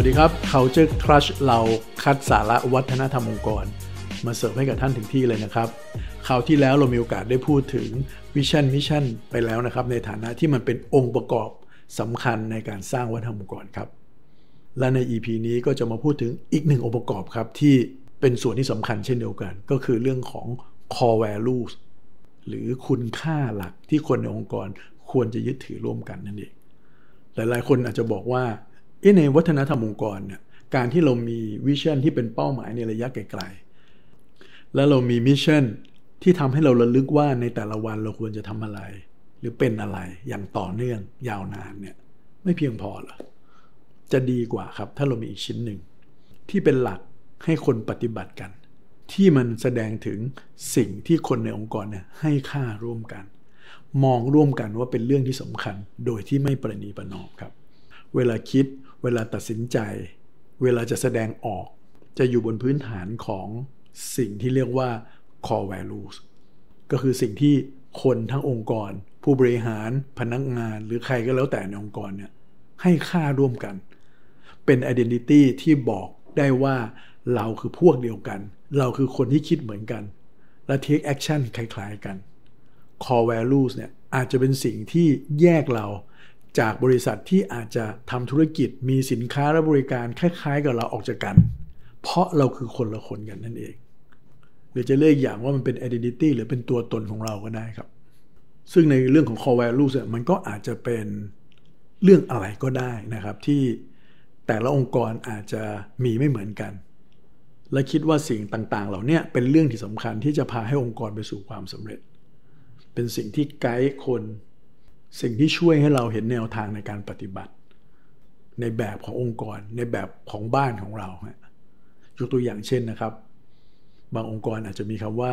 วัสดีครับ Culture Crush เราคัดสาระวัฒนธรรมองค์กร มาเสิร์ฟให้กับท่านถึงที่เลยนะครับคราวที่แล้วเรามีโอกาสได้พูดถึง vision mission ไปแล้วนะครับ ในฐานะที่มันเป็นองค์ประกอบสำคัญในการสร้างวัฒนธรรมองค์กรครับ และใน EP นี้ก็จะมาพูดถึงอีกหนึ่งองค์ประกอบครับที่เป็นส่วนที่สำคัญเช่นเดียวกัน ก็คือเรื่องของ core values หรือคุณค่าหลักที่คนในองค์กรควรจะยึดถือร่วมกันนั่นเอง หลายๆ คนอาจจะบอกว่า ในวัฒนธรรมองค์กรเนี่ยการที่เรามี vision ที่เป็นเป้าหมายในระยะไกลๆ แล้วเรามี mission ที่ทำให้เราระลึกว่าในแต่ละวันเราควรจะทำอะไร หรือเป็นอะไรอย่างต่อเนื่องยาวนานเนี่ยไม่เพียงพอหรอกจะดีกว่าครับถ้าเรามีอีกชิ้นหนึ่ง ที่เป็นหลักให้คนปฏิบัติกัน ที่มันแสดงถึงสิ่งที่คนในองค์กรเนี่ยให้ค่าร่วมกัน มองร่วมกันว่าเป็นเรื่องที่สำคัญ โดยที่ไม่ประนีประนอมครับ เวลาคิด เวลาตัดสินใจ เวลาจะแสดงออก จะอยู่บนพื้นฐานของสิ่งที่เรียกว่า core values ก็คือสิ่งที่คนทั้งองค์กร ผู้บริหารพนักงาน หรือใครก็แล้วแต่ในองค์กรเนี่ยให้ค่าร่วมกัน เป็น identity ที่บอกได้ว่าเราคือพวกเดียวกัน เราคือคนที่คิดเหมือนกัน และ take action คล้ายๆกัน core values เนี่ยอาจจะเป็นสิ่งที่แยกเรา จากบริษัทที่อาจจะทำธุรกิจมีสินค้าและบริการคล้ายๆ กับเราออกจากกัน เพราะเราคือคนละคนกันนั่นเอง หรือจะเรียกอย่างว่ามันเป็น identity หรือเป็นตัวตนของเราก็ได้ครับ ซึ่งในเรื่องของ core values มันก็อาจจะเป็นเรื่องอะไรก็ได้นะครับที่แต่ละองค์กรอาจจะมีไม่เหมือนกัน และคิดว่าสิ่งต่างๆ เหล่านี้เป็นเรื่องที่สำคัญที่จะพาให้องค์กรไปสู่ความสำเร็จ เป็นสิ่งที่ไกด์คน สิ่งที่ช่วยให้เราเห็นแนวทางในการปฏิบัติ ในแบบขององค์กร ในแบบของบ้านของเราฮะยกตัวอย่างเช่นนะครับ บางองค์กรอาจจะมีคำว่า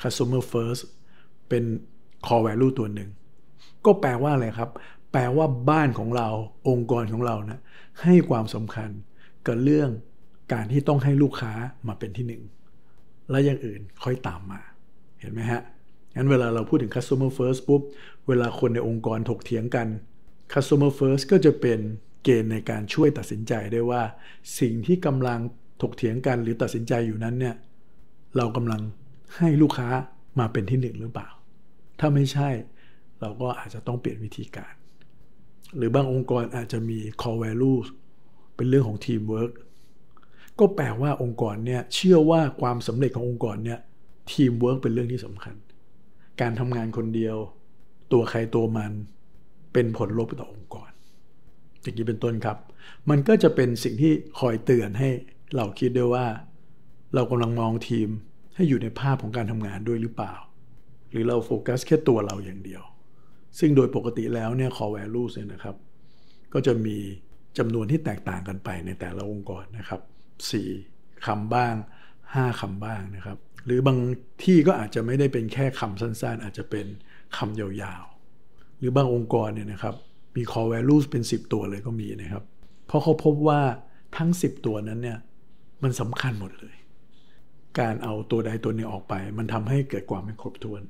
customer first เป็น core value ตัวหนึ่ง ก็แปลว่าอะไรครับ แปลว่าบ้านของเราองค์กรของเรานะให้ความสำคัญกับเรื่องการที่ต้องให้ลูกค้ามาเป็นที่หนึ่ง และอย่างอื่นค่อยตามมา เห็นไหมฮะ งั้นเวลาเราพูดถึง customer first ปุ๊บ เวลาคนในองค์กรถกเถียงกัน customer first ก็จะเป็นเกณฑ์ในการช่วยตัดสินใจได้ว่า สิ่งที่กำลังถกเถียงกันหรือตัดสินใจอยู่นั้นเนี่ยเรากำลังให้ลูกค้ามาเป็นที่หนึ่งหรือเปล่า ถ้าไม่ใช่เราก็อาจจะต้องเปลี่ยนวิธีการ หรือบางองค์กรอาจจะมี core value เป็นเรื่องของ teamwork ก็แปลว่าองค์กรเนี่ยเชื่อว่าความสำเร็จขององค์กรเนี่ย teamwork เป็นเรื่องที่สำคัญ การทำงานคนเดียว ตัวใครตัวมันเป็นผลลบต่อองค์กรอย่างนี้เป็นต้นครับ มันก็จะเป็นสิ่งที่คอยเตือนให้เราคิดด้วยว่า เรากำลังมองทีมให้อยู่ในภาพของการทำงานด้วยหรือเปล่า หรือเราโฟกัสแค่ตัวเราอย่างเดียว ซึ่งโดยปกติแล้วเนี่ย core values เนี่ยนะครับ ก็จะมีจำนวนที่แตกต่างกันไปในแต่ละองค์กรนะครับ 4คำบ้าง 5คำบ้างนะครับ หรือบางที่ก็อาจจะไม่ได้เป็นแค่คำสั้นๆ อาจจะเป็นคำยาวๆ หรือบางองค์กรเนี่ยนะครับมี core values เป็น 10 ตัวเลยก็มีนะครับ เพราะเขาพบว่าทั้ง 10 ตัวนั้นเนี่ยมันสำคัญหมดเลย การเอาตัวใดตัวหนึ่งออกไป มันทำให้เกิดความไม่ครบถ้วน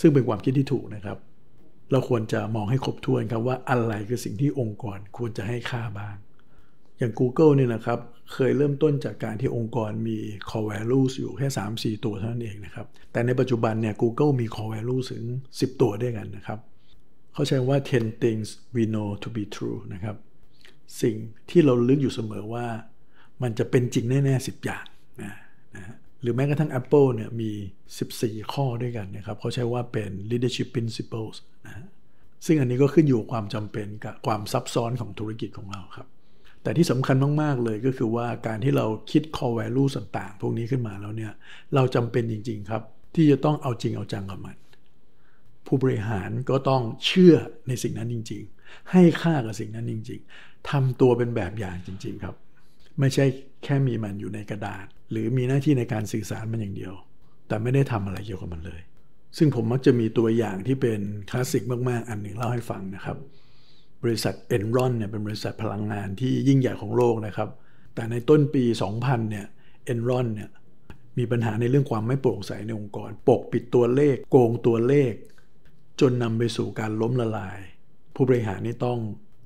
ซึ่งเป็นความคิดที่ถูกนะครับ เราควรจะมองให้ครบถ้วนครับว่าอะไรคือสิ่งที่องค์กรควรจะให้ค่าบ้าง อย่าง Google เนี่ยนะครับเคยเริ่มต้นจากการที่องค์กรมี core values อยู่แค่ 3-4 ตัวเท่านั้นเองนะครับ แต่ในปัจจุบันเนี่ย Google มี core values ถึง 10 ตัวด้วยกันนะครับ เขาใช้ว่า 10 things we know to be true นะครับ สิ่งที่เราลึกอยู่เสมอว่า มันจะเป็นจริงแน่ ๆ 10 อย่างนะนะหรือแม้กระทั่ง Apple เนี่ยมี 14 ข้อด้วยกันนะครับ เขาใช้ว่าเป็น leadership principles นะซึ่งอันนี้ก็ขึ้นอยู่ความจำเป็นกับความซับซ้อนของธุรกิจของเราครับ แต่ที่สำคัญมาก ๆ เลยก็คือว่าการที่เราคิด core value ต่างๆ พวกนี้ขึ้นมาแล้วเนี่ยเราจำเป็นจริง ๆ ครับ ที่จะต้องเอาจริงเอาจังกับมัน ผู้บริหารก็ต้องเชื่อในสิ่งนั้นจริง ๆ ให้ค่ากับสิ่งนั้นจริง ๆทำตัวเป็นแบบอย่างจริง ๆ ครับ ไม่ใช่แค่มีมันอยู่ในกระดาษ หรือมีหน้าที่ในการสื่อสารมันอย่างเดียว แต่ไม่ได้ทำอะไรเกี่ยวกับมันเลย ซึ่งผมมักจะมีตัวอย่างที่เป็นคลาสสิกมากๆ อันหนึ่งเล่าให้ฟังนะครับ บริษัทเอ็นรอนเนี่ยเป็นบริษัทพลังงานที่ยิ่งใหญ่ของโลกนะครับ แต่ในต้นปี 2000 เนี่ยเอ็นรอนเนี่ยมีปัญหาในเรื่องความไม่โปร่งใสในองค์กร ปกปิดตัวเลขโกงตัวเลข จนนำไปสู่การล้มละลาย ผู้บริหารนี่ต้อง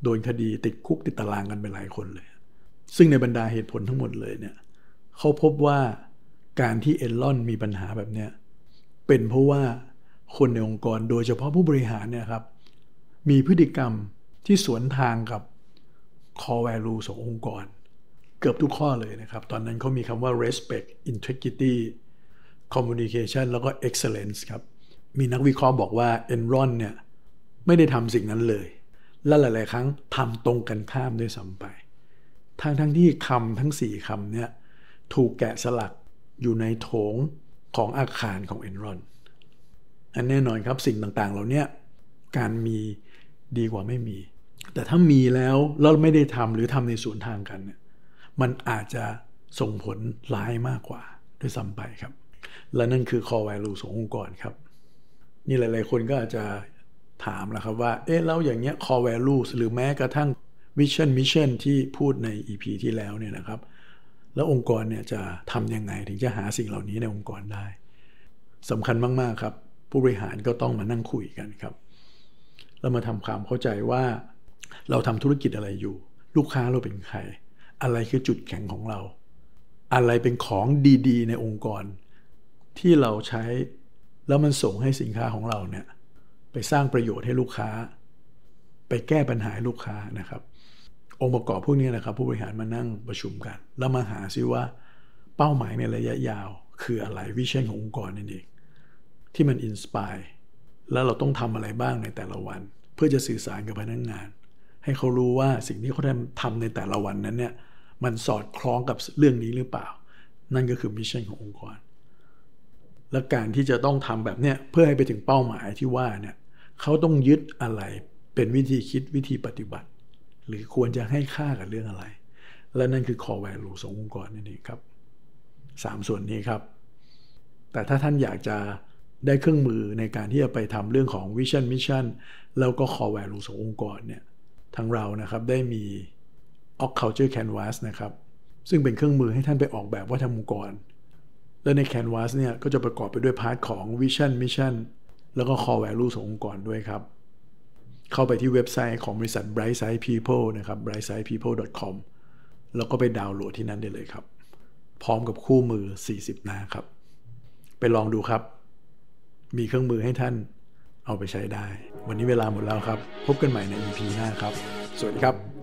โดนคดีติดคุกติดตารางกันไปหลายคนเลย ซึ่งในบรรดาเหตุผลทั้งหมดเลยเนี่ยเขาพบว่าการที่เอลลอนมีปัญหาแบบเนี้ยเป็นเพราะว่าคนในองค์กรโดยเฉพาะผู้บริหารเนี่ยครับ มีพฤติกรรม ที่สวนทางกับ core value ขององค์กร เกือบทุกข้อเลยนะครับ ตอนนั้นเขามีคำว่า respect integrity communication แล้วก็ excellence ครับ มีนักวิเคราะห์บอกว่า Enron เนี่ยไม่ได้ทำสิ่งนั้นเลย และหลาย ๆ ครั้งทำตรงกันข้ามด้วยซ้ำไป ทั้งทั้งที่คำทั้ง 4คำเนี่ยถูกแกะสลักอยู่ในโถงของอาคารของ Enron อันแน่นอนครับสิ่งต่าง ๆ เหล่านี้การมีดีกว่าไม่มี แต่ถ้ามีแล้วเราไม่ได้ทำหรือทำในส่วนทางกันเนี่ยมันอาจจะส่งผลร้ายมากกว่าด้วยซ้ำไปครับ และนั่นคือ core value ขององค์กรครับ นี่หลายๆ คนก็อาจจะถามแล้วครับว่า เอ๊ะแล้วอย่างเงี้ย core value หรือแม้กระทั่ง vision mission ที่พูดใน EP ที่แล้วเนี่ยนะครับ แล้วองค์กรเนี่ยจะทำยังไงถึงจะหาสิ่งเหล่านี้ในองค์กรได้สำคัญมาก ๆ ครับ ผู้บริหารก็ต้องมานั่งคุยกันครับ แล้วมาทำความเข้าใจว่า เราทำธุรกิจอะไรอยู่ ลูกค้าเราเป็นใคร อะไรคือจุดแข็งของเรา อะไรเป็นของดีๆ ในองค์กร ที่เราใช้แล้วมันส่งให้สินค้าของเราเนี่ยไปสร้างประโยชน์ให้ลูกค้า ไปแก้ปัญหาลูกค้านะครับ องค์ประกอบพวกนี้นะครับ ผู้บริหารมานั่งประชุมกัน แล้วมาหาซิว่าเป้าหมายในระยะยาว คืออะไร vision ขององค์กรนั่นเองที่มัน inspire แล้วเราต้องทำอะไรบ้างในแต่ละวัน เพื่อจะสื่อสารกับพนักงาน ให้เขารู้ว่าสิ่งที่เขาทำในแต่ละวันนั้นเนี่ยมันสอดคล้องกับเรื่องนี้หรือเปล่า นั่นก็คือ mission ขององค์กร และการที่จะต้องทำแบบเนี้ยเพื่อให้ไปถึงเป้าหมายที่ว่าเนี่ยเขาต้องยึดอะไรเป็นวิธีคิดวิธีปฏิบัติ หรือควรจะให้ค่ากับเรื่องอะไร และนั่นคือ core value ขององค์กรนั่นเองครับสามส่วนนี้ครับ แต่ถ้าท่านอยากจะได้เครื่องมือในการที่จะไปทำเรื่องของ Vision Mission แล้วก็ Core Value ขององค์กรเนี่ย ทางเรานะครับได้มี o c Culture Canvas นะครับ ซึ่งเป็นเครื่องมือให้ท่านไปออกแบบว่าทำองค์กร และใน Canvas เนี่ยก็จะประกอบไปด้วย part ของ Vision Mission แล้วก็ Core Value ขององค์กรด้วยครับ เข้าไปที่เว็บไซต์ของบริษัท Brightside People นะครับ brightsidepeople.com แล้วก็ไปดาวน์โหลดที่นั่นได้เลยครับ พร้อมกับคู่มือ 40 หน้าครับ ไปลองดูครับ มีเครื่องมือให้ท่าน เอาไปใช้ได้ วันนี้เวลาหมดแล้วครับ พบกันใหม่ใน EP หน้าครับ สวัสดีครับ